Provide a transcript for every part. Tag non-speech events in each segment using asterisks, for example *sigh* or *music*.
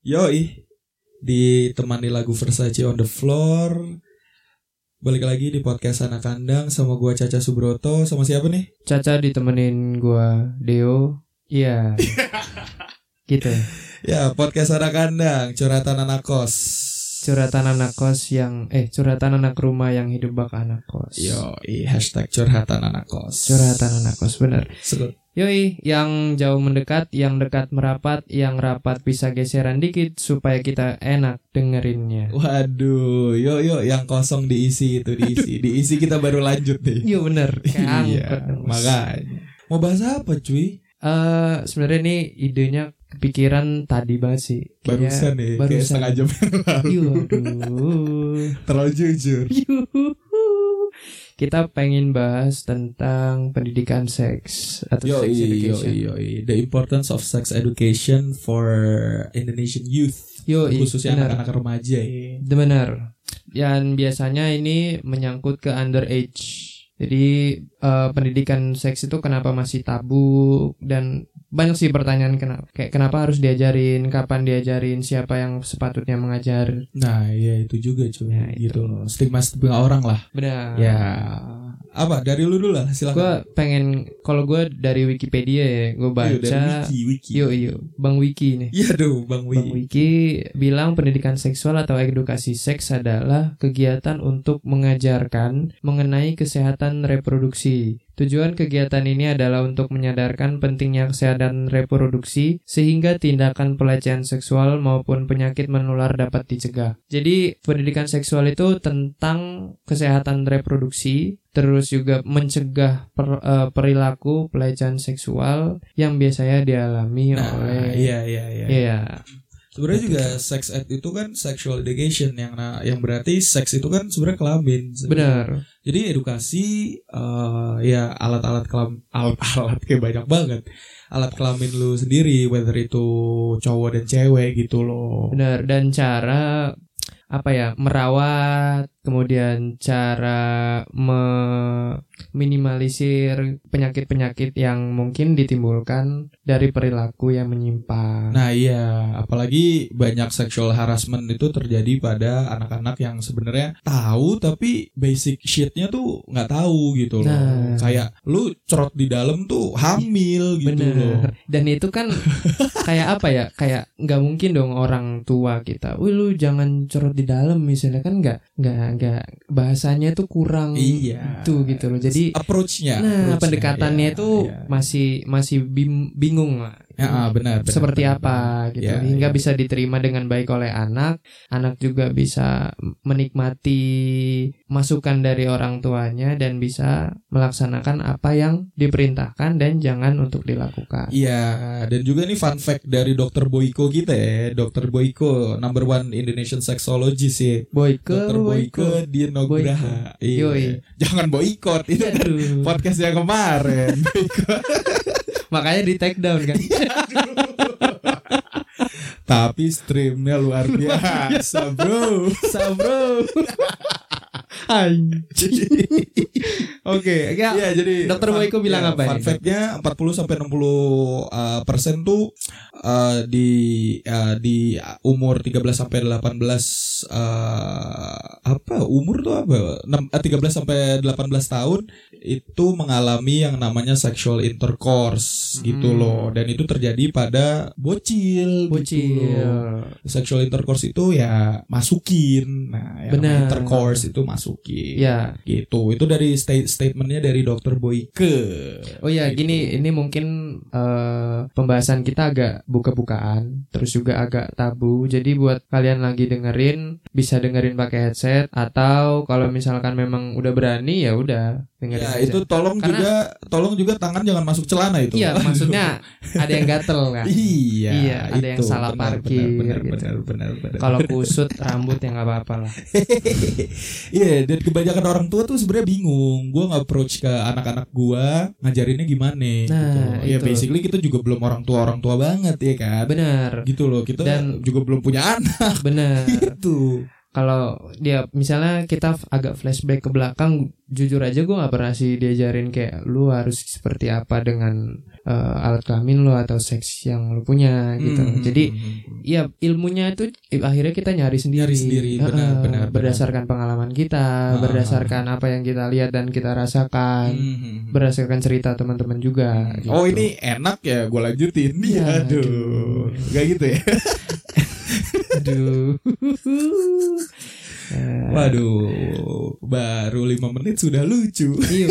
Yoi Ditemani lagu Versace on the floor Balik lagi di podcast anak kandang Sama gua Caca Subroto Sama siapa nih? Caca ditemenin gua Deo. Iya. *laughs* gitu. Ya podcast anak kandang Curhatan anak kos Curhatan anak kos yang eh curhatan anak rumah yang hidup bak anak kos. Yoi Hashtag curhatan anak kos Curhatan anak kos bener. Serut. Yoi, yang jauh mendekat, yang dekat merapat, yang rapat bisa geseran dikit supaya kita enak dengerinnya. Waduh Yo yo yang kosong diisi itu diisi Diisi kita baru lanjut nih Iya bener. *laughs* Iya makanya Mau bahas apa cuy? Eh sebenarnya ini idenya kepikiran tadi banget sih. Kayaknya Barusan nih Kayak barusan. setengah jam yang lalu Yuh, aduh. *laughs* Terlalu jujur Yuhu. Kita pengen bahas tentang pendidikan seks atau Yo, sex yo, education. yo, The importance of sex education for Indonesian youth, Yo, khususnya anak-anak remaja. ya. Benar. Dan biasanya ini menyangkut ke underage. Jadi eh, pendidikan seks itu kenapa masih tabu dan banyak sih pertanyaan kenapa kayak kenapa harus diajarin, kapan diajarin, siapa yang sepatutnya mengajar. Nah, iya itu juga cuy. Ya, itu. gitu loh. Stigma stigma orang lah. Benar. Ya. Apa? Dari lu dulu lah, Gue silakan. pengen kalau gue dari Wikipedia ya, gue Iya, baca. wiki, wiki. Yo yo, Bang Wiki nih. Iya dong, Bang Bang Wiki. Wiki bilang pendidikan seksual atau edukasi seks adalah kegiatan untuk mengajarkan mengenai kesehatan reproduksi. Tujuan kegiatan ini adalah untuk menyadarkan pentingnya kesehatan reproduksi sehingga tindakan pelecehan seksual maupun penyakit menular dapat dicegah. Jadi, pendidikan seksual itu tentang kesehatan reproduksi, terus juga mencegah per- eh, perilaku pelecehan seksual yang biasanya dialami Nah, oleh iya iya iya. Iya. Sebenarnya juga sex ed itu kan sexual education yang nah, yang berarti seks itu kan sebenarnya kelamin. Benar. Jadi edukasi eh, ya alat-alat kelam alat-alat *laughs* kayak banyak banget. Alat kelamin lu sendiri whether itu cowok dan cewek gitu loh. Benar dan cara apa ya merawat kemudian cara meminimalisir penyakit-penyakit yang mungkin ditimbulkan dari perilaku yang menyimpang. Nah iya, apalagi banyak sexual harassment itu terjadi pada anak-anak yang sebenarnya tahu tapi basic shitnya tuh nggak tahu gitu loh. Nah. Kayak lu cerot di dalam tuh hamil gitu loh. Benar. Dan itu kan *laughs* kayak apa ya? Kayak nggak mungkin dong orang tua kita. Wih lu jangan cerot di dalam misalnya kan nggak nggak nggak bahasanya tuh kurang Iya. itu gitu loh. Jadi approach-nya, Nah, approach-nya, pendekatannya ya, itu ya. masih masih bim- bingung lah. Ya, benar, benar, Seperti benar, apa benar. gitu. Ya, Hingga ya. bisa diterima dengan baik oleh anak. Anak juga bisa menikmati masukan dari orang tuanya dan bisa melaksanakan apa yang diperintahkan dan jangan untuk dilakukan. Iya, dan juga nih fun fact dari Dokter Boyko kita ya, Dokter Boyko number one Indonesian sexologist ya. Boyke, Dokter Boyko di Nugraha. Iya. Jangan boykot itu kan podcast yang kemarin. *laughs* Makanya di take down kan. Tapi streamnya luar biasa, bro. Sabro. *laughs* Anjing. Oke, *laughs* ya. Iya, jadi Dokter Boyko bilang ya, apa Fun ini? fact-nya 40 sampai 60 uh, persen tuh uh, di uh, di umur 13 sampai 18 uh, apa umur tuh apa? Enam- eh, 13 sampai 18 tahun itu mengalami yang namanya sexual intercourse gitu Hmm. loh dan itu terjadi pada bocil gitu Bocil. loh. Sexual intercourse itu ya masukin. Nah, yang Benar. intercourse itu masukin Ya. gitu itu dari state statementnya dari dokter Boyke Oh ya, Gitu. gini ini mungkin eh, pembahasan kita agak buka-bukaan, terus juga agak tabu. Jadi buat kalian lagi dengerin bisa dengerin pakai headset atau kalau misalkan memang udah berani ya udah dengerin ya aja. itu tolong Karena- juga tolong juga tangan jangan masuk celana itu Iya, *laughs* maksudnya ada yang gatel kan. iya Iya, ada yang itu. salah Benar, parkir benar gitu. benar benar benar Kalau kusut rambut ya nggak apa-apa lah. *laughs* Iya, dan kebanyakan orang tua tuh sebenarnya bingung. Gua nggak approach ke anak-anak gua ngajarinnya gimana gitu. Nah, Ya itu. basically kita juga belum orang tua orang tua banget ya kan. Benar, Gitu loh, kita Dan- juga belum punya anak benar. *laughs* gitu. Kalau dia misalnya kita agak flashback ke belakang jujur aja gue nggak pernah sih diajarin kayak lu harus seperti apa dengan eh, alat kelamin lu atau seks yang lu punya gitu Hmm, jadi hmm, hmm, hmm. ya ilmunya itu eh, akhirnya kita nyari sendiri Nyari sendiri, benar, benar, benar. berdasarkan pengalaman kita Ah. berdasarkan apa yang kita lihat dan kita rasakan Hmm, hmm, hmm. berdasarkan cerita teman-teman juga gitu. Oh ini enak ya gue lanjutin Iya, Aduh aduh. Gak gitu ya *laughs* aduh *laughs* Eh, Waduh Baru 5 menit sudah lucu. Iya.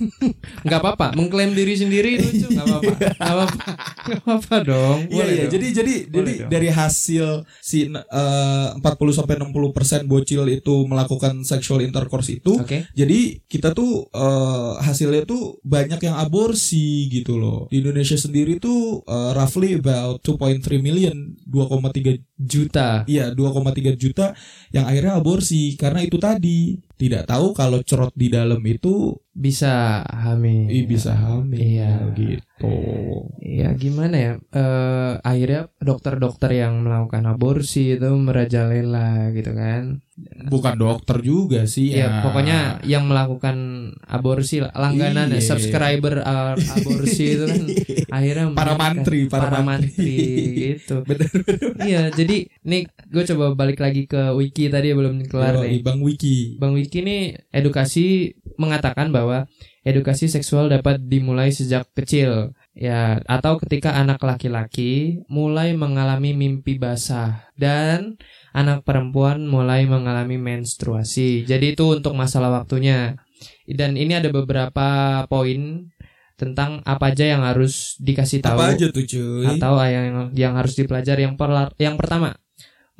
*laughs* Nggak apa-apa Mengklaim diri sendiri lucu Nggak apa-apa. Nggak apa-apa. Nggak apa-apa dong. Iya iya. jadi jadi Boleh jadi dong. dari hasil si eh, 40 sampai 60% bocil itu melakukan sexual intercourse itu Oke. jadi kita tuh eh, hasilnya tuh banyak yang aborsi gitu loh. Di Indonesia sendiri tuh eh, roughly about 2.3 million 2,3 Juta. Iya 2,3 juta yang akhirnya aborsi karena itu tadi tidak tahu kalau cerot di dalam itu Bisa hamil ih, bisa hamil Iya gitu. Iya gimana ya eh Akhirnya dokter-dokter yang melakukan aborsi itu merajalela gitu kan Bukan dokter juga sih Iya ya. pokoknya yang melakukan aborsi langganan ya Iya. subscriber uh, aborsi itu kan *laughs* akhirnya Para mantri, para para mantri. gitu *laughs* Bener iya jadi nih gue coba balik lagi ke wiki tadi belum kelar Yoi, nih Bang Wiki. bang wiki nih edukasi mengatakan bahwa edukasi seksual dapat dimulai sejak kecil. Ya atau ketika anak laki-laki mulai mengalami mimpi basah dan anak perempuan mulai mengalami menstruasi. Jadi itu untuk masalah waktunya. Dan ini ada beberapa poin tentang apa aja yang harus dikasih tahu Apa aja tuh cuy? atau yang yang harus dipelajari. Yang perla- yang pertama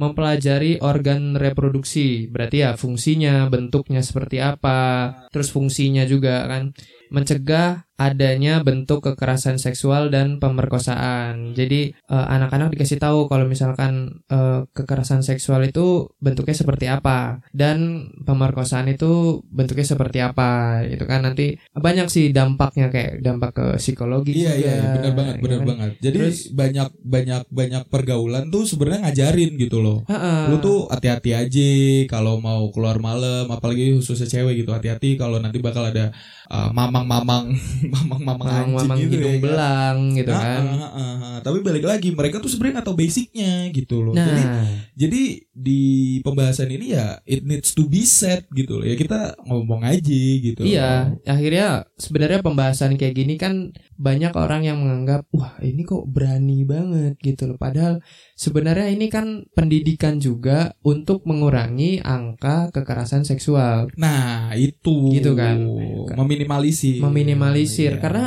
mempelajari organ reproduksi. Berarti ya fungsinya bentuknya seperti apa terus fungsinya juga kan mencegah adanya bentuk kekerasan seksual dan pemerkosaan jadi eh, anak-anak dikasih tahu kalau misalkan eh, kekerasan seksual itu bentuknya seperti apa dan pemerkosaan itu bentuknya seperti apa itu kan nanti banyak sih dampaknya kayak dampak ke psikologi Iya iya juga, iya, benar banget ya benar kan? banget. Jadi Terus- banyak banyak banyak pergaulan tuh sebenarnya ngajarin gitu loh. Ha-ha. Lu tuh hati-hati aja kalau mau keluar malam, apalagi khususnya cewek gitu. Hati-hati kalau nanti bakal ada uh, mamang-mamang *laughs* mamang-mamang anjing mamang gitu hidung ya. kan. belang gitu Ah, kan. ah, ah, ah. Tapi balik lagi mereka tuh sebenarnya nggak tahu basicnya gitu loh. Nah, Jadi jadi di pembahasan ini ya it needs to be said gitu loh. Ya kita ngomong aja gitu. iya, akhirnya sebenarnya pembahasan kayak gini kan banyak orang yang menganggap wah ini kok berani banget gitu loh. Padahal sebenarnya ini kan pendidikan juga untuk mengurangi angka kekerasan seksual. Nah, itu Gitu kan. Meminimalisir. Meminimalisir, Iya. karena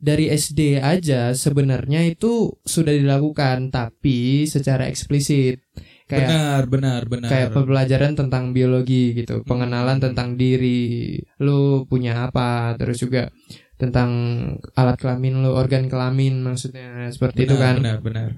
Dari SD aja sebenarnya itu sudah dilakukan tapi secara eksplisit. Kayak benar, benar, benar. kayak pembelajaran tentang biologi gitu, pengenalan Hmm. tentang diri, lu punya apa, terus juga tentang alat kelamin lu, organ kelamin maksudnya seperti itu Benar, kan. Benar, benar.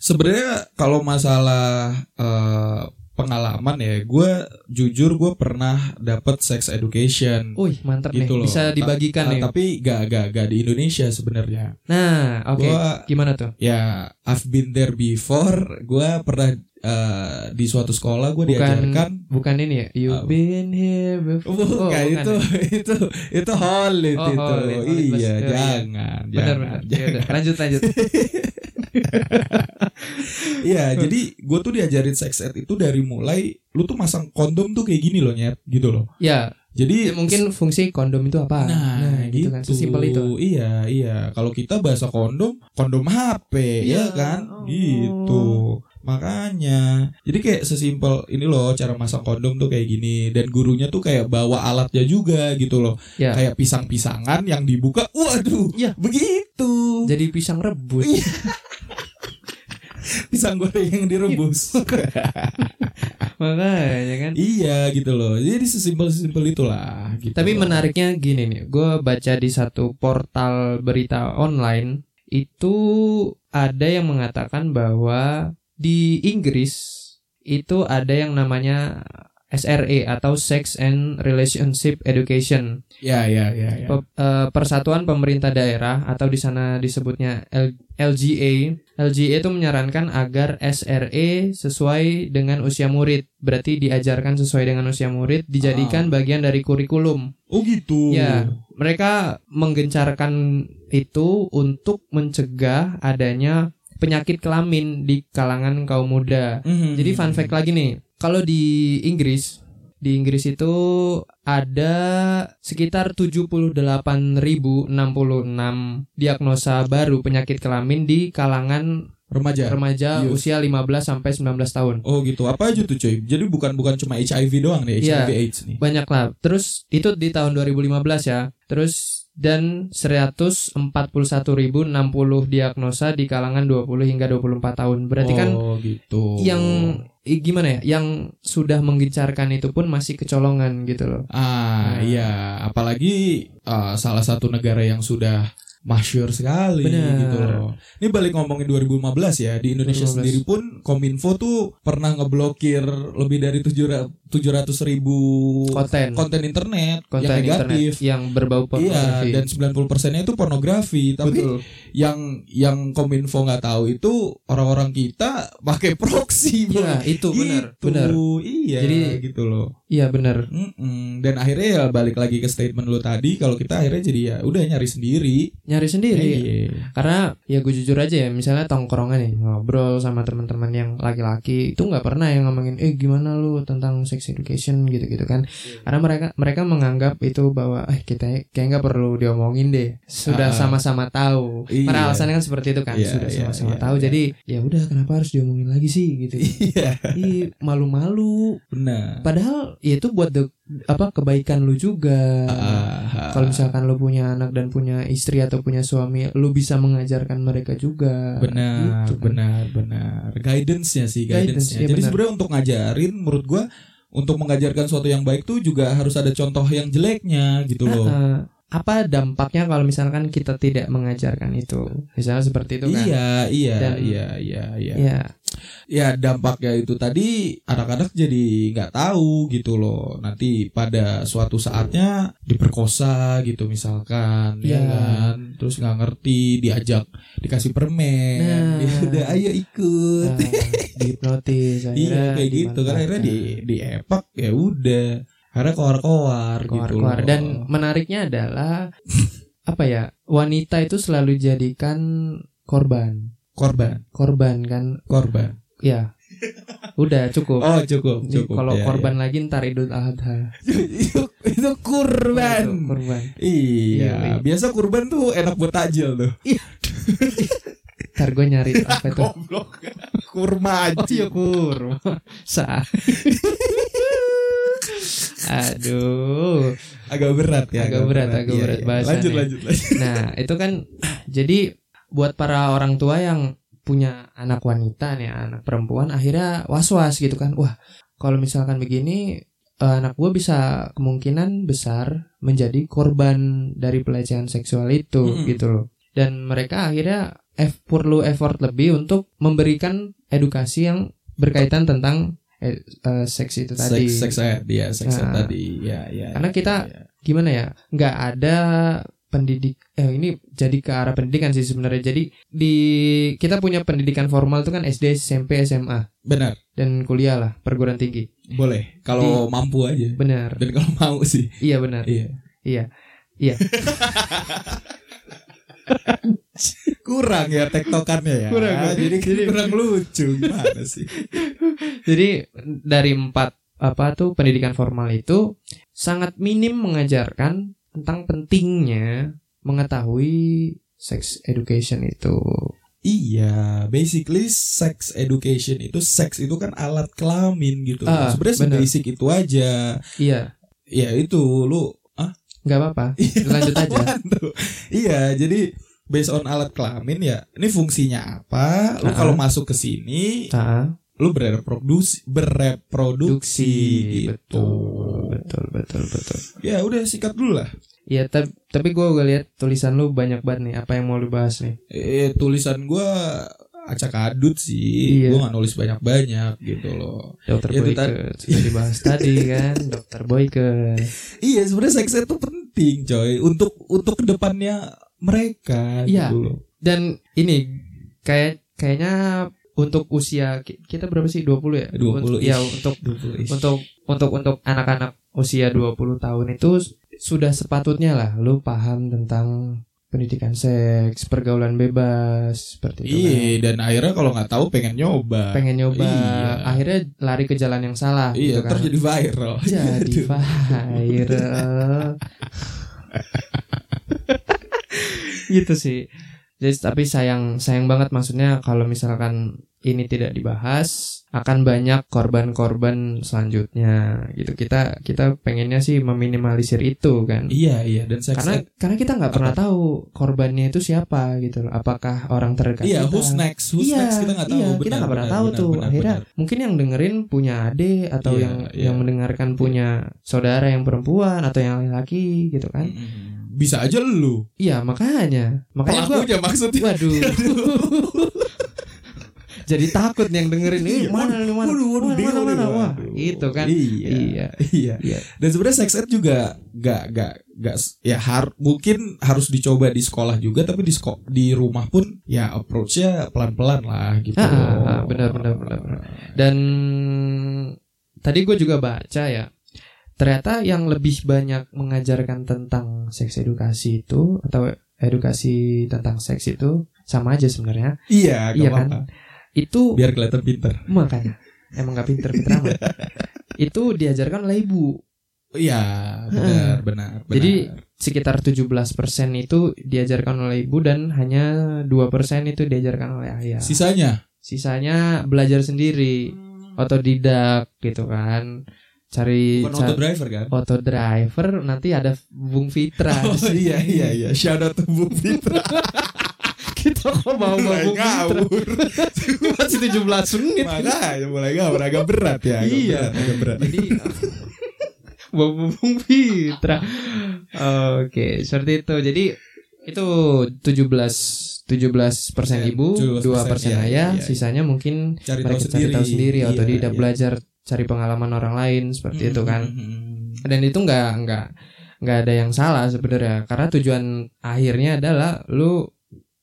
Sebenarnya kalau masalah eh, pengalaman ya, gue jujur gue pernah dapat sex education. Wih, mantap gitu nih. loh. Bisa dibagikan ta- nih. Tapi gak, gak, gak di Indonesia sebenarnya. Nah, oke. Gua Gimana tuh? ya I've been there before. Gue pernah eh, di suatu sekolah gue diajarkan. bukan ini ya. You've Apa? been here before. Bukan, Oh, bukan itu ya? itu itu holit Oh, itu. holit, holit iya, bus. Oh, iya. jangan, Benar jangan, benar. jangan. Yaudah, lanjut lanjut. *laughs* Iya, jadi gue tuh diajarin sex ed itu dari mulai lu tuh masang kondom tuh kayak gini loh nyet, gitu loh. ya, Jadi ya, mungkin fungsi kondom itu apa? nah, gitu, kan. Sesimpel itu. Iya, iya. Kalau kita bahasa kondom, kondom HP, Iya, ya kan? oh. Gitu. Makanya, jadi kayak sesimpel ini loh cara masang kondom tuh kayak gini dan gurunya tuh kayak bawa alatnya juga gitu loh. Ya. Kayak pisang-pisangan yang dibuka, waduh, Ya. begitu. Jadi pisang rebus. Iya. Pisang goreng yang direbus. *laughs* Makanya kan. Iya gitu loh. Jadi sesimpel-sesimpel itulah. Gitu Tapi loh. menariknya gini nih, gue baca di satu portal berita online itu ada yang mengatakan bahwa di Inggris itu ada yang namanya SRE atau Sex and Relationship Education. Ya, ya, ya, ya. Pe- eh, Persatuan Pemerintah Daerah atau di sana disebutnya L- LGA. LGA itu menyarankan agar SRE sesuai dengan usia murid. Berarti diajarkan sesuai dengan usia murid, dijadikan bagian dari kurikulum. Oh gitu. Ya, mereka menggencarkan itu untuk mencegah adanya penyakit kelamin di kalangan kaum muda. Mhm. Jadi fun fact lagi nih, kalau di Inggris, di Inggris itu ada sekitar 78.066 diagnosa baru penyakit kelamin di kalangan remaja. remaja Youth. usia 15 sampai 19 tahun. Oh gitu. Apa aja tuh cuy? Jadi bukan bukan cuma HIV doang nih, Iya. HIV AIDS nih. Banyak lah. Terus itu di tahun 2015 ya. Terus dan 141.060 diagnosa di kalangan 20 hingga 24 tahun. Berarti kan Oh gitu. yang gimana ya? Yang sudah menggencarkan itu pun masih kecolongan gitu loh. Ah Nah. iya, apalagi uh, salah satu negara yang sudah masyur sekali Benar. gitu loh. Ini balik ngomongin 2015 ya, di Indonesia 2015. sendiri pun Kominfo tuh pernah ngeblokir lebih dari 700 ribu Konten. konten internet Konten yang negatif. internet yang berbau Iya, pornografi. dan 90 persennya itu pornografi. Tapi Betul. yang yang Kominfo nggak tahu itu orang-orang kita pakai proxy. Iya, itu benar, Gitu. benar. Iya, Jadi- gitu loh. Iya benar. Mm-mm. Dan akhirnya ya balik lagi ke statement lu tadi kalau kita akhirnya jadi ya udah nyari sendiri. Nyari sendiri. Iya. Karena ya gue jujur aja ya, misalnya tongkrongan nih ngobrol sama teman-teman yang laki-laki itu nggak pernah yang ngomongin, eh gimana lu tentang sex education gitu-gitu kan? Karena mereka mereka menganggap itu bahwa eh kita kayak nggak perlu diomongin deh, sudah Ah. sama-sama tahu. Iya. Karena alasannya kan seperti itu kan, Iya, sudah iya, sama-sama iya, tahu. iya. Jadi ya udah kenapa harus diomongin lagi sih gitu? *laughs* Iya, malu-malu. benar. Padahal ya itu buat the- apa kebaikan lu juga. Ah, Kalau misalkan lu punya anak dan punya istri atau punya suami, lu bisa mengajarkan mereka juga. benar, Gitu kan. benar, benar. Guidance-nya sih, Guidance, guidance-nya. iya Jadi benar. sebenarnya untuk ngajarin menurut gua untuk mengajarkan sesuatu yang baik tuh juga harus ada contoh yang jeleknya gitu loh. Ah, apa dampaknya kalau misalkan kita tidak mengajarkan itu? Misalnya seperti itu kan. Iya, iya, Dan- iya, iya, iya. Ya, ya dampaknya itu tadi anak-anak jadi nggak tahu gitu loh nanti pada suatu saatnya diperkosa gitu misalkan ya Iya. kan terus nggak ngerti diajak dikasih permen Nah. *laughs* ya udah ayo ikut ah, dihipnotis *laughs* iya kayak gitu kan akhirnya di di epak ya udah akhirnya keluar-keluar gitu loh. Dan menariknya adalah *laughs* apa ya? Wanita itu selalu jadikan korban. korban Korban kan korban ya. Udah cukup. oh cukup cukup kalau ya, korban lagi ntar Idul Adha. ya. itu itu kurban Itu korban. Iya, Iya. biasa kurban tuh enak buat takjil tuh. Ntar gue nyari apa itu? Goblok. Kurma Oh iya aja. kurma. Sah. *laughs* Aduh. Agak berat ya. Agak berat, agak Iya, berat iya. bahasannya. Lanjut, lanjut, lanjut. Nah, itu kan jadi buat para orang tua yang punya anak wanita nih, anak perempuan akhirnya was-was gitu kan. Wah, kalau misalkan begini eh, anak gue bisa kemungkinan besar menjadi korban dari pelecehan seksual itu Mm-mm. gitu loh. Dan mereka akhirnya perlu effort lebih untuk memberikan edukasi yang berkaitan tentang eh, eh, seks itu tadi. Seks, seks ed, ya, seks Nah. tadi. Ya, ya. Karena ya, kita- ya. gimana ya nggak ada pendidik eh ini jadi ke arah pendidikan sih sebenarnya jadi di kita punya pendidikan formal itu kan SD SMP SMA benar, dan kuliah lah perguruan tinggi boleh. Kalau mampu aja. benar Dan kalau mau sih. iya benar Iya. iya iya *laughs* Kurang ya tektokannya ya. Kurang, kurang. Jadi, Jadi- kurang lucu gimana sih? Jadi dari empat apa tuh pendidikan formal itu sangat minim mengajarkan tentang pentingnya mengetahui sex education itu Iya, basically sex education itu seks itu kan alat kelamin gitu. Ah, Sebenarnya benar. basic itu aja. iya Ya itu lu ah nggak apa-apa lanjut aja? *laughs* Iya, jadi based on alat kelamin ya. Ini fungsinya apa? Lu Ah. kalau masuk ke sini Ah, lu bereproduksi bereproduksi gitu. betul betul betul betul Ya udah sikat dulu lah. ya tapi tapi gue gue lihat tulisan lu banyak banget nih apa yang mau lu bahas nih Eh tulisan gua acak adut sih. Iya. Gue nggak nulis banyak-banyak gitu loh. Dokter Itu Boyke sudah dibahas tadi kan, *laughs* Dokter Boyke. Iya sebenarnya seks itu penting coy untuk untuk ke depannya mereka Iya. gitu loh. Dan ini kayak kayaknya untuk usia ki- kita berapa sih 20 ya? 20 ya ish. untuk 20 ish. untuk untuk untuk anak-anak usia 20 tahun itu sudah sepatutnya lah lu paham tentang pendidikan seks, pergaulan bebas seperti itu. kan. Iya dan akhirnya kalau nggak tahu pengen nyoba. Pengen nyoba, Iya. akhirnya lari ke jalan yang salah Iya gitu kan. terus jadi viral. jadi *laughs* viral. *laughs* gitu sih. Jadi tapi sayang sayang banget maksudnya kalau misalkan ini tidak dibahas akan banyak korban-korban selanjutnya gitu. Kita kita pengennya sih meminimalisir itu kan. Iya iya dan seks Karena ed karena kita nggak pernah tahu korbannya itu siapa gitu loh. Apakah orang terdekat Iya kita? who's next who's iya, next kita nggak tahu. iya, kita Benar, nggak pernah benar, tahu benar, tuh. benar, Akhirnya benar. mungkin yang dengerin punya adik atau Iya, yang iya. yang mendengarkan punya saudara yang perempuan atau yang laki-laki gitu kan. Mm-mm. Bisa aja lu Iya, makanya. Makanya gua pelakunya maksudnya. waduh. *laughs* Jadi takut nih yang dengerin ini Iya, mana nih mana. Waduh, waduh, mana, mana, mana, wah, itu kan. Iya. Iya. Iya. Iya. Dan sebenarnya sex ed juga gak gak gak ya har mungkin harus dicoba di sekolah juga tapi di seko- di rumah pun ya approach-nya pelan-pelan lah gitu. Ah, ah, ah, benar, benar, benar, benar. Dan tadi gue juga baca ya, ternyata yang lebih banyak mengajarkan tentang seks edukasi itu atau edukasi tentang seks itu sama aja sebenarnya. Iya, Iya kan? Itu Biar kelihatan pinter. makanya emang gak pinter-pinter amat. *laughs* itu diajarkan oleh ibu. Iya, benar, benar, benar. Jadi sekitar 17% itu diajarkan oleh ibu dan hanya 2% itu diajarkan oleh ayah. sisanya Sisanya belajar sendiri, otodidak gitu kan. Cari bukan auto driver kan? auto driver nanti ada Bung Fitra. *laughs* Oh iya iya iya. Shout out to Bung Fitra. *laughs* Kita kok mau mau Mulai Bung Fitra. ngawur. *laughs* Masih 17 menit. Makanya mulai ngawur agak berat ya. agak Iya. berat, agak berat. Jadi Bung Bung Fitra. Oke, seperti itu. Jadi itu 17 17 persen Ya, ibu, 17%, 2 persen ya, ayah, iya, iya. sisanya mungkin Cari mereka tahu cari sendiri. tahu sendiri atau Iya, tidak iya. belajar cari pengalaman orang lain seperti itu kan. Mhm. Dan itu nggak nggak nggak ada yang salah sebenarnya karena tujuan akhirnya adalah lu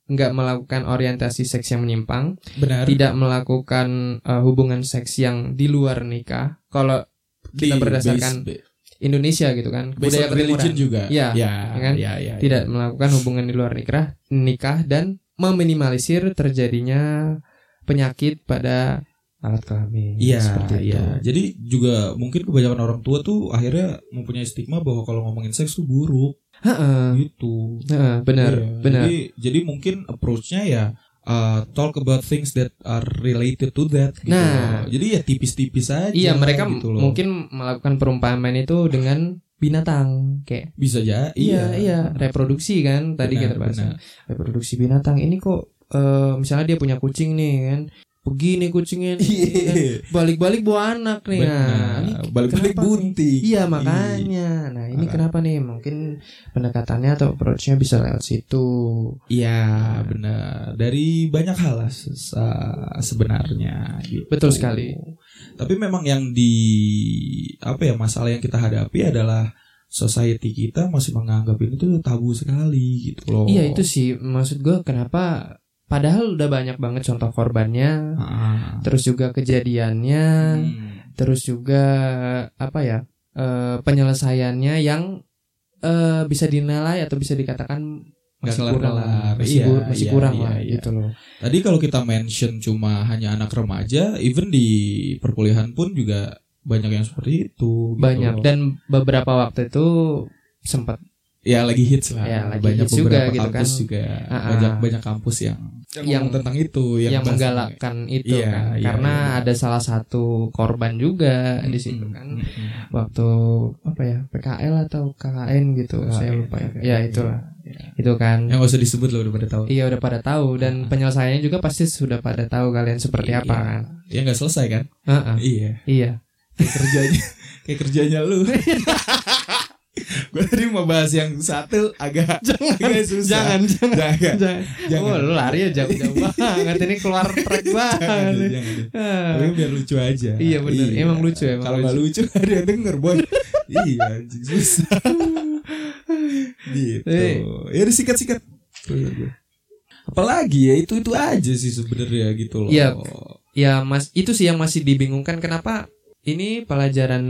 nggak melakukan orientasi seks yang menyimpang, Benar. tidak melakukan uh, hubungan seks yang di luar nikah. Kalau kita Di berdasarkan base- Indonesia gitu kan, based budaya on religion juga. Iya, ya, kan? ya, ya, tidak melakukan hubungan di luar nikah, nikah dan meminimalisir terjadinya penyakit pada alat kelamin. Iya, seperti itu. iya. Jadi juga mungkin kebanyakan orang tua tuh akhirnya mempunyai stigma bahwa kalau ngomongin seks tuh buruk Heeh, gitu. heeh, benar, Iya. benar. Jadi jadi mungkin approach-nya ya uh, talk about things that are related to that. Gitu Nah. loh. jadi ya tipis-tipis aja. Iya, mereka gitu loh. mungkin melakukan perumpamaan itu dengan binatang kayak bisa aja. iya iya reproduksi kan tadi Benar, kita bahas reproduksi binatang ini kok eh, misalnya dia punya kucing nih kan pergi nih kucingnya nih, kan. Iya. balik-balik bawa anak nih nah, Balik-balik bunting. iya makanya nah ini Makanya. kenapa nih mungkin pendekatannya atau approach-nya bisa lewat situ Iya, benar. Dari banyak hal sebenarnya. Gitu. Betul sekali. Tapi memang yang di apa ya masalah yang kita hadapi adalah society kita masih menganggap ini tuh tabu sekali gitu loh. iya itu sih maksud gue kenapa padahal udah banyak banget contoh korbannya Ah. terus juga kejadiannya Hmm. terus juga apa ya eh, penyelesaiannya yang eh, bisa dinilai atau bisa dikatakan masih kurang kelar-kelar. masih, Iya, masih iya, kurang iya, lah iya. gitu loh Tadi kalau kita mention cuma hanya anak remaja, even di perkuliahan pun juga banyak yang seperti itu. gitu banyak loh. dan beberapa waktu itu sempat ya lagi hits lah. Ya, lagi banyak hits juga beberapa gitu kampus kan. juga Ah, ah. banyak banyak kampus yang Yang- tentang itu yang, bahas- menggalakkan itu Iya, kan iya, karena iya. ada salah satu korban juga di situ Mm, kan mm, mm. waktu apa ya PKL atau KKN gitu saya KKN, lupa ya KKN, ya itulah iya. itu kan Yang gak usah disebut loh udah pada tahu. Iya udah pada tahu dan Ah. penyelesaiannya juga pasti sudah pada tahu kalian seperti Iya. apa kan. Ya nggak selesai kan? Heeh. Iya. Iya. Kayak kerjanya, *laughs* kayak kerjanya lu. *laughs* gue tadi mau bahas yang satu agak *laughs* agak susah. Jangan, jangan, Jangan. jangan. Jangan. Oh, lu lari ya jauh-jauh *laughs* banget. Ini keluar track Jangan, banget. deh, jangan. Ah. Tapi biar lucu aja. Iya, bener. Emang lucu, emang Kalau nggak lucu *laughs* ada yang denger boy. iya anjing susah. gitu. Eh. Ya udah sikat-sikat. Apalagi ya itu itu aja sih sebenarnya gitu loh. Iya. Ya, Mas, itu sih yang masih dibingungkan kenapa ini pelajaran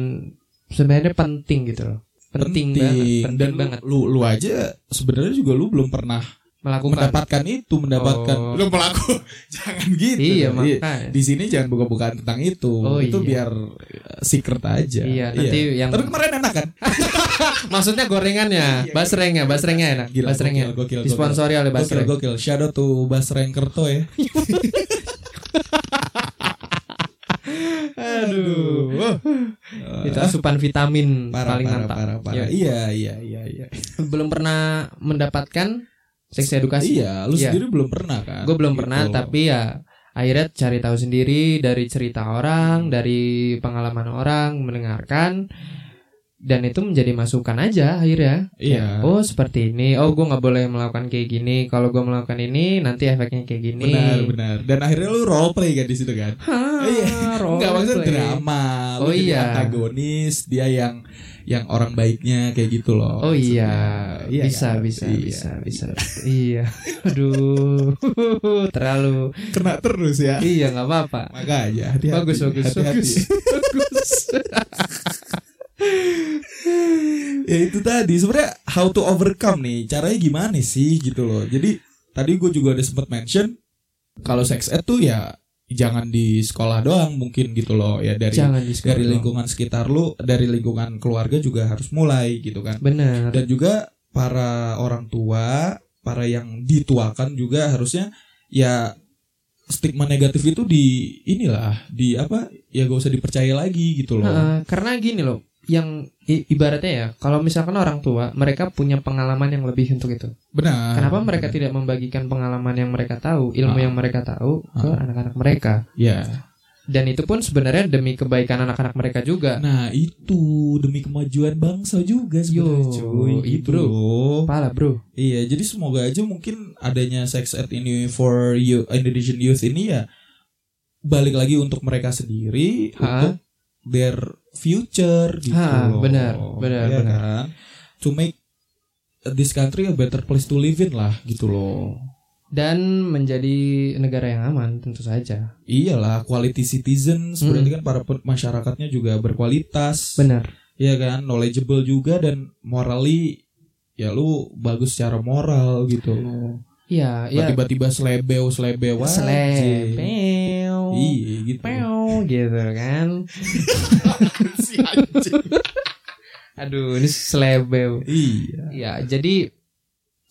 sebenarnya penting gitu loh. Penting, banget, penting dan banget lu lu aja sebenarnya juga lu belum pernah melakukan. mendapatkan itu mendapatkan Oh. lu pelaku *laughs* jangan gitu Iya, makanya. di sini jangan buka-bukaan tentang itu Oh, itu iya. biar uh, secret aja Iya, nanti yang- tapi kemarin enak kan *laughs* Maksudnya gorengannya, basrengnya, basrengnya enak. Gila, basrengnya. gokil, gokil, Disponsori oleh gokil basreng. gokil shout out to Basreng Kerto ya *laughs* Aduh. *laughs* Itu Ah, asupan vitamin parah, paling parah, mantap. parah, parah. Ya. iya iya iya iya *laughs* Belum pernah mendapatkan seks edukasi. iya lu Iya. sendiri belum pernah kan Gue belum Gitu pernah, tapi ya akhirnya cari tahu sendiri dari cerita orang, dari pengalaman orang, mendengarkan dan itu menjadi masukan aja akhirnya. Iya. Oh seperti ini. Oh gue nggak boleh melakukan kayak gini. Kalau gue melakukan ini nanti efeknya kayak gini. benar benar dan akhirnya lu role play kan di situ kan Iya. maksudnya play. drama. Lu Oh, jadi iya. antagonis, dia yang yang orang baiknya kayak gitu loh. Oh maksudnya. iya, Iya bisa, kan? bisa, Iya. bisa, bisa. iya. Aduh, terlalu. Kena terus ya. Iya, nggak apa-apa. Makanya hati-hati. Bagus, bagus, bagus. *laughs* *laughs* ya itu tadi sebenarnya how to overcome nih. Caranya gimana sih gitu loh. Jadi tadi gue juga ada sempat mention kalau sex ed tuh ya jangan di sekolah doang mungkin gitu loh ya dari dari doang. lingkungan sekitar lu dari lingkungan keluarga juga harus mulai gitu kan Benar. dan juga para orang tua, para yang dituakan juga harusnya ya stigma negatif itu di inilah di apa ya gak usah dipercaya lagi gitu loh. Heeh, karena gini loh, yang i- ibaratnya ya, kalau misalkan orang tua mereka punya pengalaman yang lebih untuk itu. Benar. Kenapa mereka tidak membagikan pengalaman yang mereka tahu, ilmu Ah. yang mereka tahu ke Ah. anak-anak mereka? Ya. Dan itu pun sebenarnya demi kebaikan anak-anak mereka juga. Nah itu demi kemajuan bangsa juga sebenarnya cuy. Gitu bro. loh. Pala bro. Iya, jadi semoga aja mungkin adanya sex ed ini for you Indonesian youth ini ya balik lagi untuk mereka sendiri Ha? untuk their future gitu Ha, loh. benar, benar, Iya benar. kan? To make this country a better place to live in lah gitu loh. Dan menjadi negara yang aman tentu saja. Iyalah, quality citizens Hmm. berarti kan para masyarakatnya juga berkualitas. Benar. Iya kan, knowledgeable juga dan morally ya lu bagus secara moral gitu loh. Iya, iya. tiba-tiba slebeo slebeo aja. Iya gitu. Peo gitu kan. Si *laughs* anjing. Aduh, ini selebeo. iya. Ya, jadi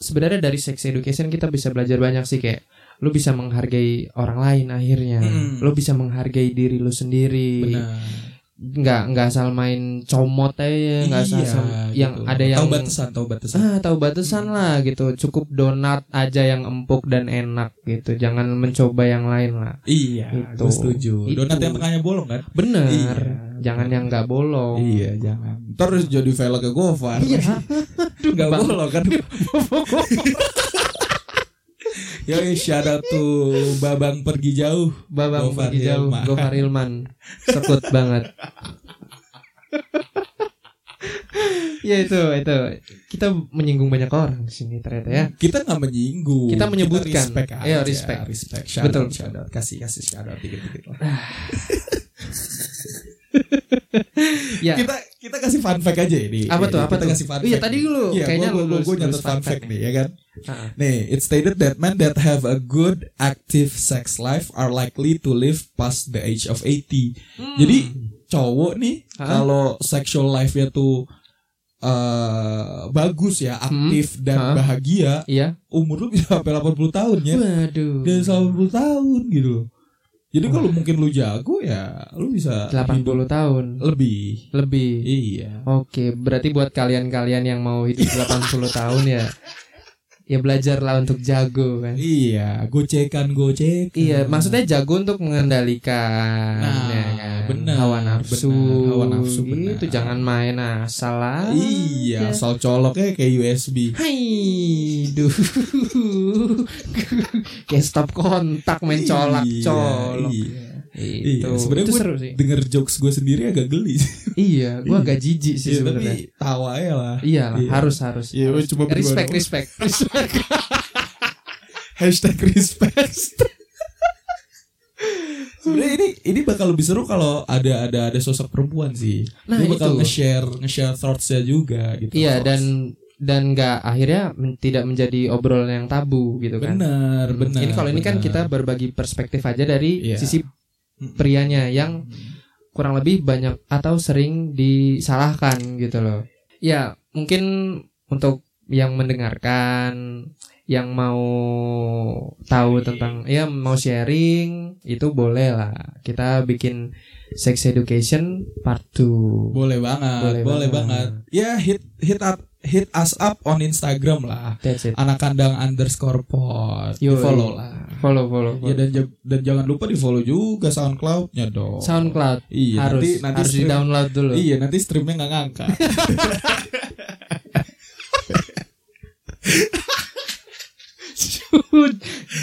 sebenarnya dari sex education kita bisa belajar banyak sih kayak lu bisa menghargai orang lain akhirnya. Mm. Lu bisa menghargai diri lu sendiri. Benar. Nggak nggak asal main comot aja, nggak asal asal- yang gitu. ada yang tahu batasan, tahu batasan. ah tahu batasan lah gitu. Cukup donat aja yang empuk dan enak gitu. Jangan mencoba yang lain lah. Iya, Itu. setuju. Itu. Donat yang tengahnya bolong kan? Bener. Iya. Jangan yang nggak bolong. Iya, jangan. Terus jadi velg ke Gofar. Iya. *laughs* Enggak Bang. bolong kan? *laughs* Yo, shout out to Babang pergi jauh. Babang Gofar pergi jauh, Hilman. Gofar Hilman. Sekut banget. ya itu itu kita menyinggung banyak orang di sini ternyata ya. Kita nggak menyinggung. Kita menyebutkan. respect aja. Iya, respect. respect. Shout Betul. out, shout out. Kasih kasih shout out dikit-dikit lah. *laughs* Ya. Kita kita kasih fun fact aja ini. Apa tuh, apa kita tuh? kasih fun Iya, fact tadi nih. lu Iya, kayaknya gua, gua, gua nyatet fun fact nih ya kan. Ah. Nih, it stated that men that have a good active sex life are likely to live past the age of 80. Hmm. Jadi cowok nih Hah? kalau sexual life-nya tuh eh bagus ya, aktif dan Hah? bahagia, Iya. umur lu bisa sampai 80 tahun ya. Waduh. Dari 80 tahun gitu. Jadi kalau mungkin lu jago ya lu bisa 80 hidup tahun lebih. lebih. Iya. Oke, berarti buat kalian-kalian yang mau hidup 80 tahun ya ya belajarlah untuk jago kan. Iya, gocekan gocekan. Iya, maksudnya jago untuk mengendalikan Nah, ya kan. benar, hawa nafsu benar, hawa nafsu, gitu benar. jangan main asal aja. Iya, asal coloknya kayak USB. Hai, duh, *laughs* kayak stop kontak main colak Iya, colok. Iya. Itu, Iya, sebenarnya itu gue seru sih. denger jokes gue sendiri agak geli. Iya, gua Iya. agak jijik sih Iya, sebenarnya. tapi tawa ya lah. Iya lah, Iya. harus harus. Iya, harus. cuma respect, respect, *laughs* respect. Hashtag respect. Sebenarnya ini ini bakal lebih seru kalau ada ada ada sosok perempuan sih. Nah, Dia bakal nge-share nge-share thoughts-nya juga gitu. Iya Thoughts. dan dan nggak akhirnya men- tidak menjadi obrolan yang tabu gitu kan. benar, Hmm. benar. Ini kalau ini kan kita berbagi perspektif aja dari Iya. sisi prianya yang kurang lebih banyak atau sering disalahkan gitu loh. Ya, mungkin untuk yang mendengarkan yang mau tahu tentang ya mau sharing itu boleh lah. Kita bikin sex education part 2. boleh banget, Boleh boleh, banget. banget. Ya hit hit up hit us up on Instagram lah. That's it. Anak kandang underscore pod. Yo, follow lah. Follow follow. Ya follow. dan ja- dan jangan lupa di follow juga SoundCloud-nya dong. SoundCloud Iya, harus nanti nanti harus stream- di-download dulu. Iya, nanti streamnya nggak ngangkat. *laughs*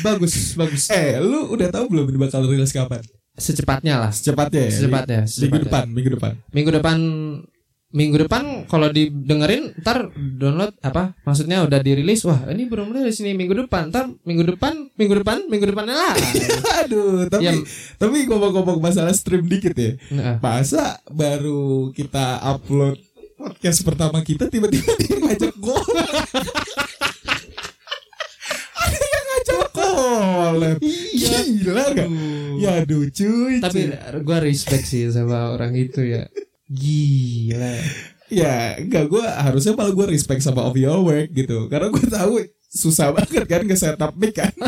bagus, bagus. eh, lu udah tahu belum ini bakal rilis kapan? Secepatnya lah. Secepatnya ya. Secepatnya, Minggu secepatnya. depan, minggu depan. Minggu depan minggu depan kalau didengerin ntar download apa maksudnya udah dirilis wah ini belum rilis nih minggu depan ntar minggu depan minggu depan minggu depan lah *laughs* Aduh, tapi Ya. tapi ngomong-ngomong masalah stream dikit ya. Nah, Masa baru kita upload podcast pertama kita tiba-tiba dia ngajak gol. *laughs* Ada yang ngajak collab. Iya. Gila gak? Ya aduh cuy. tapi gua respect sih sama orang itu ya gila. Ya enggak gue harusnya malah gue respect sama of your work gitu. Karena gue tahu susah banget kan nge setup mic kan. *laughs*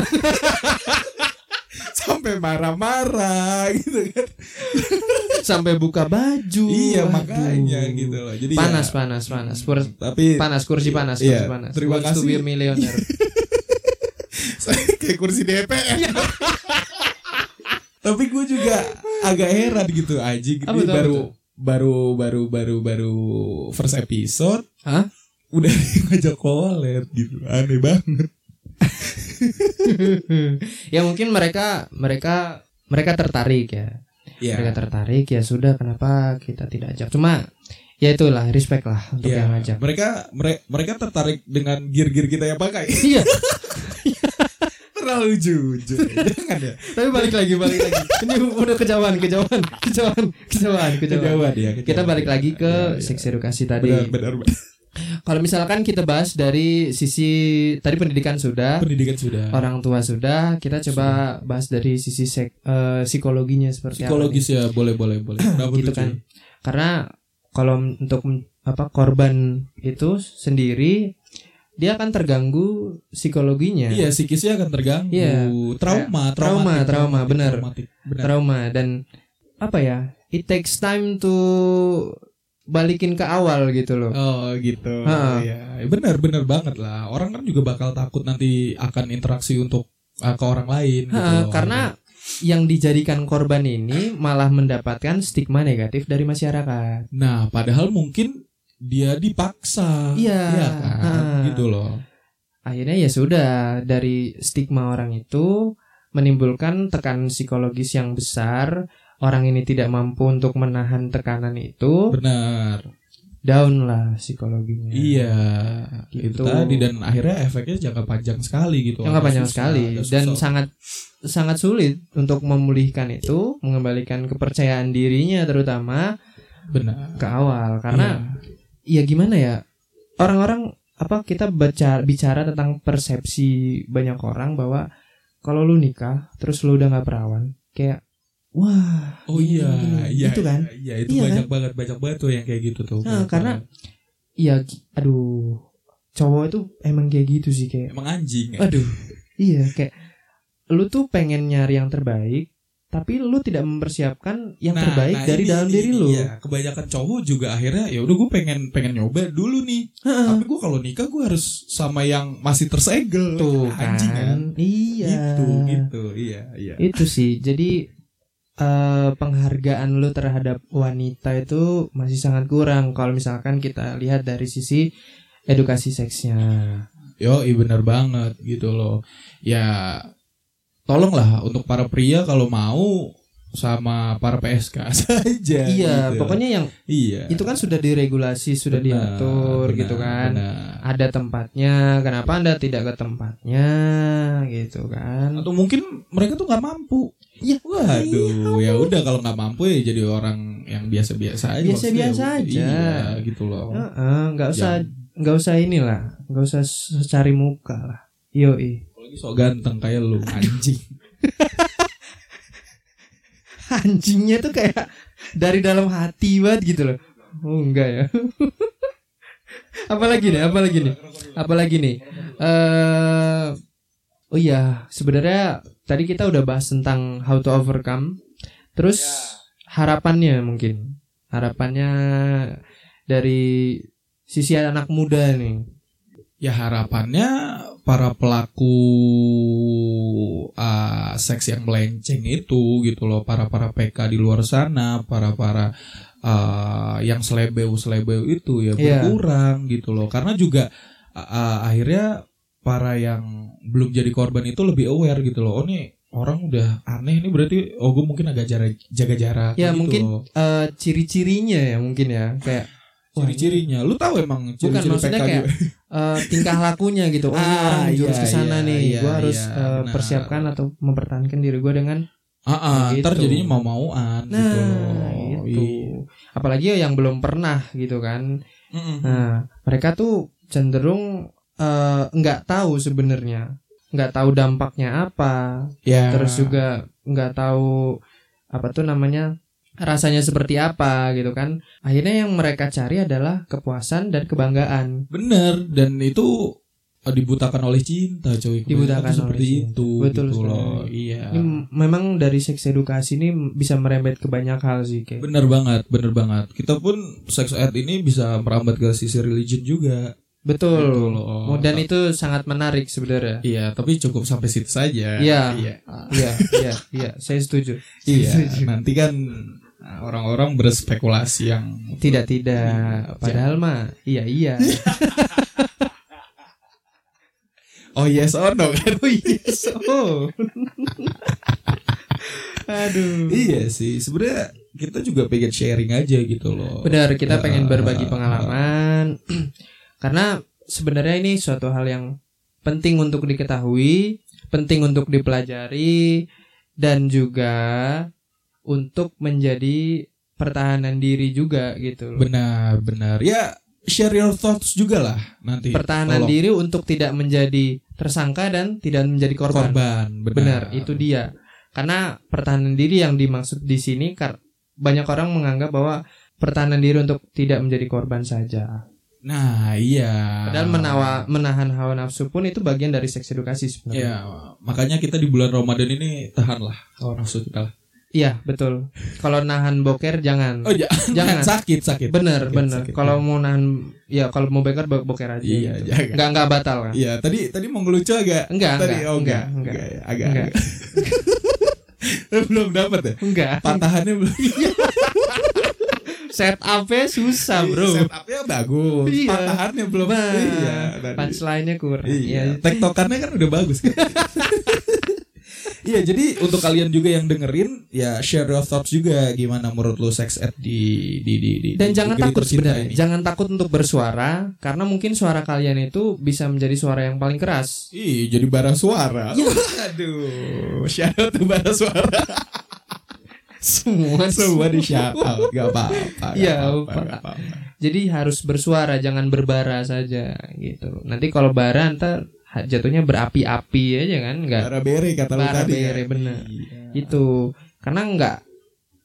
Sampai marah-marah gitu kan. Sampai buka baju. Iya Aduh. makanya gitu loh. Jadi panas ya, panas panas. Kur- tapi panas kursi panas kursi Iya, panas. terima Wants to be kasih. a millionaire *laughs* kayak kursi DPR *laughs* tapi gue juga agak heran gitu aja gitu baru? Baru baru baru baru first episode Hah? udah *laughs* ngajak collab gitu aneh banget *laughs* ya mungkin mereka mereka mereka tertarik ya Iya. mereka tertarik ya sudah kenapa kita tidak ajak cuma ya itulah respect lah untuk Iya. yang ngajak Mereka mere- mereka tertarik dengan gear-gear kita yang pakai. iya *laughs* Terlalu jujur. Jangan ya. tapi balik lagi balik lagi ini udah kejauhan kejauhan kejauhan kejauhan kejauhan Kejauhan ya. kita balik lagi ke Iya, iya. seks edukasi tadi Benar, benar, kalau misalkan kita bahas dari sisi tadi pendidikan sudah Pendidikan sudah. orang tua sudah kita coba bahas dari sisi sek, eh, psikologinya seperti apa. Psikologis ya, boleh, boleh, boleh. *clears throat* Kenapa gitu kan karena kalau untuk apa korban itu sendiri dia akan terganggu psikologinya Iya, psikisnya akan terganggu. Iya. Trauma, Trauma, trauma, traumatik, benar. trauma dan apa ya it takes time to balikin ke awal gitu loh Oh gitu. Iya, benar benar banget lah. Orang kan juga bakal takut nanti akan interaksi untuk uh, ke orang lain gitu. Ha, loh. karena yang dijadikan korban ini malah mendapatkan stigma negatif dari masyarakat Nah, padahal mungkin dia dipaksa. Iya. kan? Ha. Gitu loh. akhirnya ya sudah dari stigma orang itu menimbulkan tekanan psikologis yang besar orang ini tidak mampu untuk menahan tekanan itu Benar. down lah psikologinya Iya. Gitu. Itu tadi dan akhirnya efeknya jangka panjang sekali gitu. Agak panjang susah, sekali dan sangat sangat sulit untuk memulihkan itu mengembalikan kepercayaan dirinya terutama benar. ke awal karena Iya. Ya gimana ya orang-orang apa kita baca bicara tentang persepsi banyak orang bahwa kalau lu nikah terus lu udah nggak perawan kayak wah Oh iya, iya, itu kan Iya, itu Iya banyak banget, banyak banget tuh yang kayak gitu tuh. Nah, karena- iya aduh cowok itu emang kayak gitu sih kayak emang anjing. ya. aduh iya kayak lu tuh pengen nyari yang terbaik tapi lu tidak mempersiapkan yang Nah, terbaik nah, dari ini- dalam ini- diri lu Iya, kebanyakan cowok juga akhirnya ya udah gue pengen pengen nyoba dulu nih. Heeh. Tapi gue kalau nikah gue harus sama yang masih tersegel. tuh Anjing kan. kan iya Gitu, gitu. Iya, iya. itu sih jadi eh, penghargaan lu terhadap wanita itu masih sangat kurang kalau misalkan kita lihat dari sisi edukasi seksnya. Yo, iya bener banget gitu loh. Ya, tolonglah untuk para pria kalau mau sama para PSK *laughs* saja. iya, gitu. pokoknya yang iya. itu kan sudah diregulasi, sudah Benar, diatur benar, gitu kan. benar. Ada tempatnya, kenapa Anda tidak ke tempatnya gitu kan? Atau mungkin mereka tuh nggak mampu. Iya, Waduh, ya udah kalau nggak mampu ya jadi orang yang biasa-biasa aja. Biasa-biasa maksudnya. aja. Iya, gitu loh. Heeh, nggak usah nggak usah inilah, nggak usah cari muka lah. Yoi. Apalagi sok ganteng kayak lu anjing. *laughs* Anjingnya tuh kayak dari dalam hati banget gitu loh. Oh enggak ya. *laughs* apalagi nih, apalagi nih. Apalagi nih. Eh Oh iya, sebenarnya tadi kita udah bahas tentang how to overcome. Terus harapannya mungkin. Harapannya dari sisi anak muda nih. Ya harapannya para pelaku uh, seks yang melenceng itu gitu loh, para para PK di luar sana, para para uh, yang selebeu selebeu itu ya Iya. berkurang gitu loh, karena juga uh, uh, akhirnya para yang belum jadi korban itu lebih aware gitu loh. Oh nih orang udah aneh ini berarti oh gue mungkin agak jarak jaga jarak. Ya, gitu mungkin loh. Eh, ciri-cirinya ya mungkin ya kayak ciri-cirinya. Lu tahu emang Bukan, ciri-ciri maksudnya PK kayak, *laughs* eh, tingkah lakunya gitu. Oh, Ah, orang iya, ke sana iya, nih. iya, Gua harus iya, eh, benar. persiapkan atau mempertahankan diri gue dengan Ah, Gitu. ntar jadinya mau-mauan nah gitu loh. itu. Iya. Apalagi yang belum pernah gitu kan. Mm-mm. Nah, mereka tuh cenderung eh, nggak tahu sebenarnya, nggak tahu dampaknya apa. ya. Terus juga nggak tahu apa tuh namanya rasanya seperti apa gitu kan. Akhirnya yang mereka cari adalah kepuasan dan kebanggaan. bener dan itu eh, dibutakan oleh cinta coy Kebanyakan Dibutakan tuh seperti oleh cinta. itu Betul gitu loh iya Ini memang dari seks edukasi ini bisa merembet ke banyak hal sih kayak. bener banget bener banget kita pun sex ed ini bisa merambat ke sisi religion juga Betul. Gitu loh. Dan itu sangat menarik sebenarnya. iya tapi cukup sampai situ saja Iya. iya Iya, iya, iya, saya setuju. iya nanti kan orang-orang berspekulasi yang Tidak, tidak. Padahal mah iya, iya. *laughs* oh yes or no kan *laughs* Oh yes. Oh. *laughs* Aduh. iya sih sebenarnya kita juga pengen sharing aja gitu loh Benar, kita Ya, pengen berbagi pengalaman. *clears throat* Karena sebenarnya ini suatu hal yang penting untuk diketahui, penting untuk dipelajari dan juga untuk menjadi pertahanan diri juga gitu loh. Benar, benar. Ya, share your thoughts juga lah nanti. Pertahanan Tolong. diri untuk tidak menjadi tersangka dan tidak menjadi korban. korban. Benar. Benar, itu dia. Karena pertahanan diri yang dimaksud di sini kar- banyak orang menganggap bahwa pertahanan diri untuk tidak menjadi korban saja. Nah, iya. Padahal menawa, menahan hawa nafsu pun itu bagian dari seks edukasi sebenarnya. Ya, makanya kita di bulan Ramadan ini tahanlah hawa nafsu kita lah. Iya, betul. Kalau nahan boker jangan. Oh, jangan. *laughs* Jangan. sakit, sakit. bener, Sakit, bener. Kalau mau nahan ya kalau mau boker bo- boker aja Iya, gitu. jangan. Enggak enggak batal kan? Iya, tadi tadi mau ngelucu agak. Enggak, tadi enggak, oh, enggak, enggak, enggak. ya, agak. Enggak. agak. *laughs* belum dapat ya? Enggak. Patahannya belum. *laughs* Setupnya susah, Bro. Setupnya bagus. Iya. Patahannya belum. Bah, Iya. Punchline-nya kurang. Iya, Ya, tektokannya kan udah bagus kan. Iya, jadi untuk kalian juga yang dengerin, ya share your thoughts juga gimana menurut lu sex ed di di di, di Dan di jangan negeri takut sebenarnya, ini. jangan takut untuk bersuara karena mungkin suara kalian itu bisa menjadi suara yang paling keras. Ih, jadi bara suara. *laughs* Waduh, shout out to bara suara. *laughs* Semua Semua di shout out, *laughs* gak apa-apa. Iya, apa-apa. Jadi harus bersuara, jangan berbara saja gitu. Nanti kalau bara ntar jatuhnya berapi-api aja kan, enggak Bara bere kata lu tadi. kan? bener. Iya. itu. Karena enggak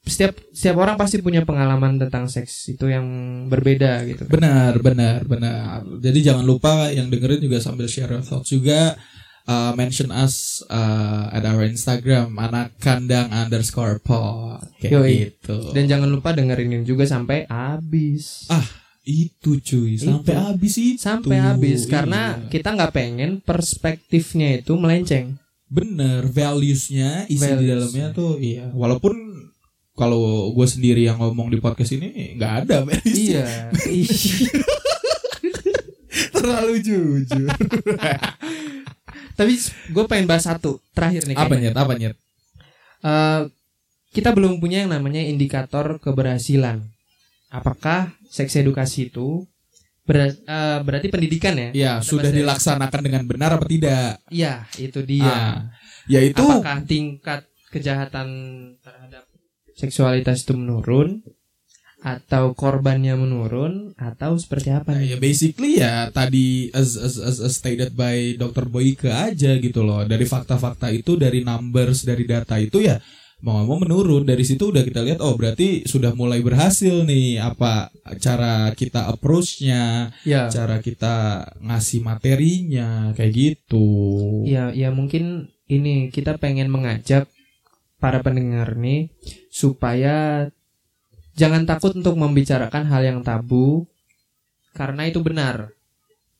setiap setiap orang pasti punya pengalaman tentang seks itu yang berbeda gitu. kan. Benar, benar, benar. Jadi jangan lupa yang dengerin juga sambil share your thoughts juga. Uh, mention us uh, at our Instagram anak kandang underscore pod kayak Yoi. gitu. Dan jangan lupa dengerin juga sampai habis. Ah, itu cuy sampai Itu. habis itu. sampai habis karena Iya. kita nggak pengen perspektifnya itu melenceng. bener valuesnya isi di Values. dalamnya tuh iya walaupun kalau gue sendiri yang ngomong di podcast ini nggak ada values iya *laughs* terlalu jujur *laughs* tapi gue pengen bahas satu terakhir nih apa nyet apa nyet Eh, kita belum punya yang namanya indikator keberhasilan apakah seks edukasi itu ber- eh, berarti pendidikan ya ya Kita sudah ya. dilaksanakan dengan benar apa tidak iya itu dia Ah, ya itu apakah tingkat kejahatan terhadap seksualitas itu menurun atau korbannya menurun atau seperti apa Nah, nih? ya basically ya tadi as, as, as, as stated by Dr. Boyke aja gitu loh dari fakta-fakta itu dari numbers dari data itu ya mau mau menurun. Dari situ udah kita lihat oh berarti sudah mulai berhasil nih apa cara kita approach-nya Ya, cara kita ngasih materinya kayak gitu. Ya, ya mungkin ini kita pengen mengajak para pendengar nih supaya jangan takut untuk membicarakan hal yang tabu karena itu benar.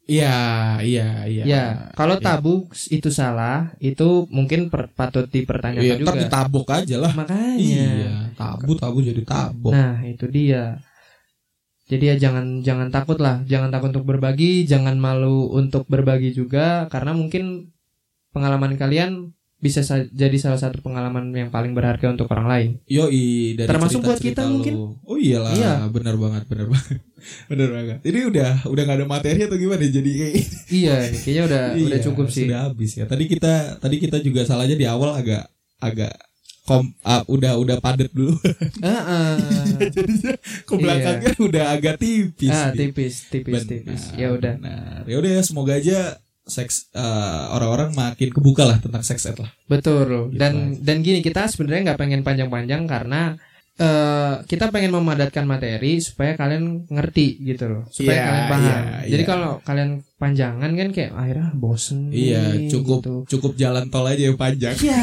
Iya iya iya Ya, kalau Iya. tabu itu salah, itu mungkin per- patut dipertanyakan Iya, juga. ntar ditabok aja lah Makanya. iya tabu tabu jadi tabok Nah, itu dia. Jadi ya jangan jangan takut lah, jangan takut untuk berbagi, jangan malu untuk berbagi juga karena mungkin pengalaman kalian bisa sa- jadi salah satu pengalaman yang paling berharga untuk orang lain. Yoi dari Termasuk buat cerita-cerita kita lu. mungkin. Oh iyalah, Iya. bener banget, bener banget, *laughs* bener banget. Ini udah udah nggak ada materi atau gimana? Jadi kayak *laughs* iya, kayaknya udah udah Iya, cukup sih. Sudah habis ya. Tadi kita tadi kita juga salahnya di awal agak agak kom ah, udah udah padet dulu. *laughs* Heeh. Jadinya ke belakangnya udah agak tipis. Iya. ah, nih. tipis, tipis, Benar, tipis. Ya udah. benar. Ya udah ya semoga aja seks eh, orang-orang makin kebuka lah tentang seks ed lah. Betul. Gitu Dan dan gini kita sebenarnya nggak pengen panjang-panjang karena eh kita pengen memadatkan materi supaya kalian ngerti gitu loh, supaya Iya, kalian paham. iya, Jadi iya. kalau kalian panjangan kan kayak akhirnya bosen. Iya, nih, cukup gitu. cukup jalan tol aja yang panjang. Ya,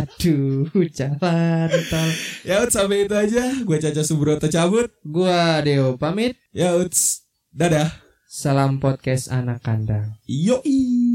aduh, jalan tol. Ya udah sampai itu aja. Gue Caca Subroto cabut. Gua Deo pamit. Ya uts. Dadah. Salam podcast anak kandang. Yoi.